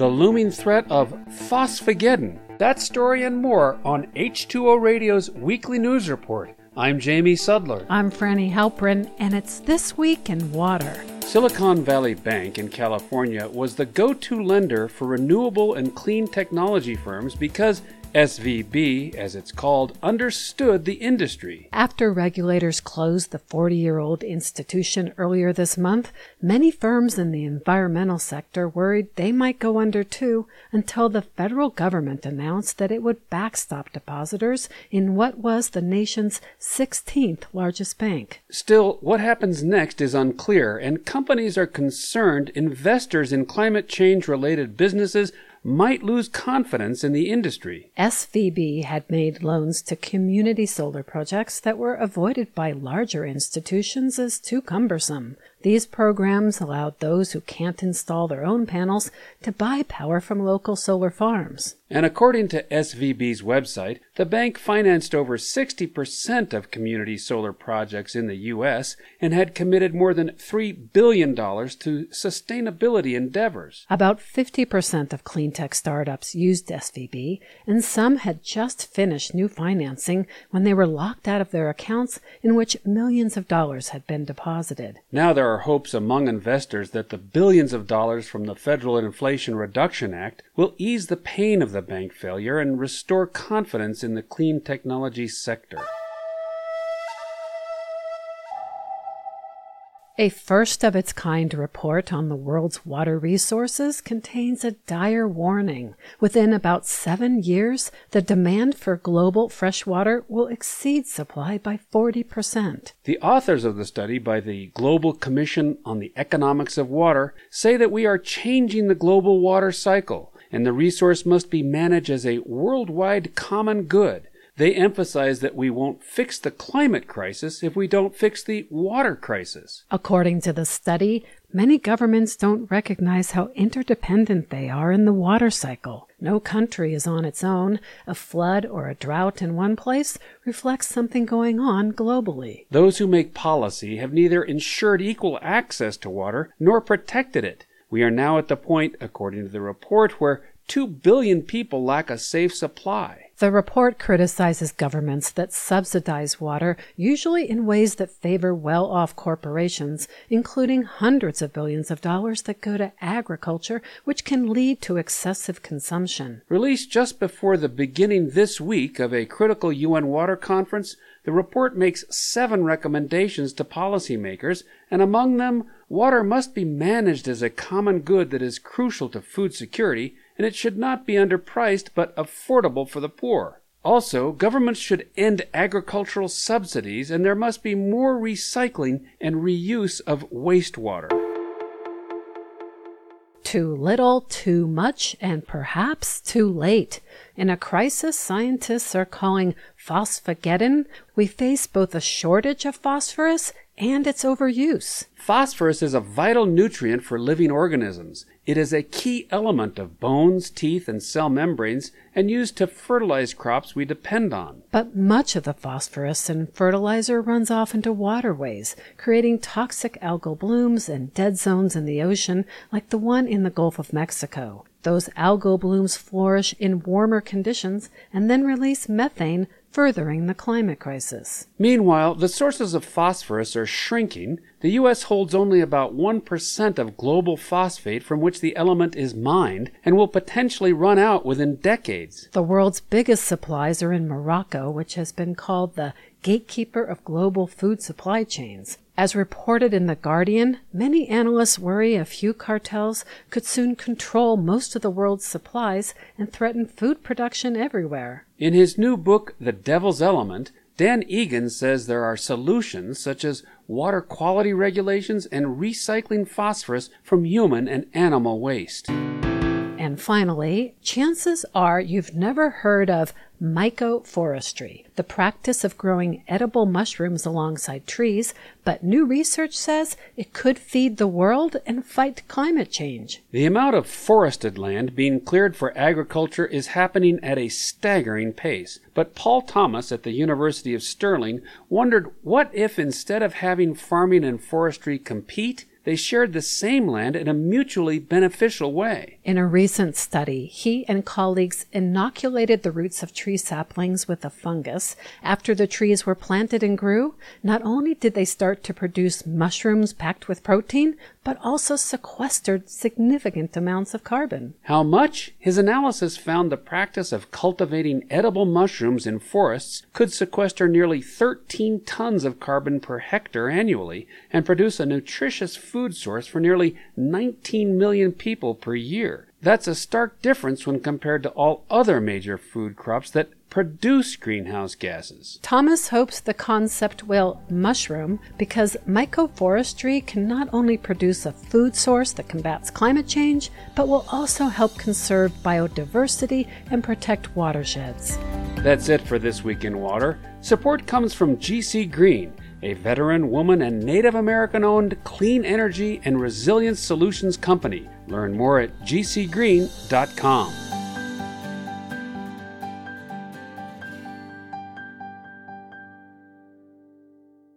the looming threat of phosphogeddon. That story and more on H2O Radio's weekly news report. I'm Jamie Sudler. I'm Frani Halperin, and it's This Week in Water. Silicon Valley Bank in California was the go to lender for renewable and clean technology firms because SVB, as it's called, understood the industry. After regulators closed the 40 year old institution earlier this month, many firms in the environmental sector worried they might go under too until the federal government announced that it would backstop depositors in what was the nation's 16th largest bank. Still, what happens next is unclear, and companies are concerned investors in climate change related businesses might lose confidence in the industry. SVB had made loans to community solar projects that were avoided by larger institutions as too cumbersome. These programs allowed those who can't install their own panels to buy power from local solar farms. And according to SVB's website, the bank financed over 60% of community solar projects in the U.S. and had committed more than $3 billion to sustainability endeavors. About 50% of clean tech startups used SVB, and some had just finished new financing when they were locked out of their accounts in which millions of dollars had been deposited. Now there are hopes among investors that the billions of dollars from the Federal Inflation Reduction Act will ease the pain of the bank failure and restore confidence in the clean technology sector. A first of its kind report on the world's water resources contains a dire warning. Within about seven years, the demand for global fresh water will exceed supply by 40%. The authors of the study by the Global Commission on the Economics of Water say that we are changing the global water cycle, and the resource must be managed as a worldwide common good. They emphasize that we won't fix the climate crisis if we don't fix the water crisis. According to the study, many governments don't recognize how interdependent they are in the water cycle. No country is on its own. A flood or a drought in one place reflects something going on globally. Those who make policy have neither ensured equal access to water nor protected it. We are now at the point, according to the report, where 2 billion people lack a safe supply. The report criticizes governments that subsidize water, usually in ways that favor well off corporations, including hundreds of billions of dollars that go to agriculture, which can lead to excessive consumption. Released just before the beginning this week of a critical UN water conference, the report makes seven recommendations to policymakers, and among them, water must be managed as a common good that is crucial to food security and it should not be underpriced but affordable for the poor. Also, governments should end agricultural subsidies and there must be more recycling and reuse of wastewater. Too little, too much, and perhaps too late. In a crisis scientists are calling phosphogeddon, we face both a shortage of phosphorus and its overuse. Phosphorus is a vital nutrient for living organisms. It is a key element of bones, teeth, and cell membranes and used to fertilize crops we depend on. But much of the phosphorus in fertilizer runs off into waterways, creating toxic algal blooms and dead zones in the ocean like the one in the Gulf of Mexico. Those algal blooms flourish in warmer conditions and then release methane, furthering the climate crisis. Meanwhile, the sources of phosphorus are shrinking. The U.S. holds only about 1% of global phosphate from which the element is mined and will potentially run out within decades. The world's biggest supplies are in Morocco, which has been called the gatekeeper of global food supply chains. As reported in The Guardian, many analysts worry a few cartels could soon control most of the world's supplies and threaten food production everywhere. In his new book, The Devil's Element, Dan Egan says there are solutions such as water quality regulations and recycling phosphorus from human and animal waste. And finally, chances are you've never heard of mycoforestry, the practice of growing edible mushrooms alongside trees, but new research says it could feed the world and fight climate change. The amount of forested land being cleared for agriculture is happening at a staggering pace. But Paul Thomas at the University of Stirling wondered what if instead of having farming and forestry compete, they shared the same land in a mutually beneficial way. In a recent study, he and colleagues inoculated the roots of tree saplings with a fungus. After the trees were planted and grew, not only did they start to produce mushrooms packed with protein, but also sequestered significant amounts of carbon. How much? His analysis found the practice of cultivating edible mushrooms in forests could sequester nearly 13 tons of carbon per hectare annually and produce a nutritious food source for nearly 19 million people per year. That's a stark difference when compared to all other major food crops that produce greenhouse gases. Thomas hopes the concept will mushroom because mycoforestry can not only produce a food source that combats climate change, but will also help conserve biodiversity and protect watersheds. That's it for This Week in Water. Support comes from GC Green, a veteran woman and Native American owned clean energy and resilience solutions company. Learn more at gcgreen.com.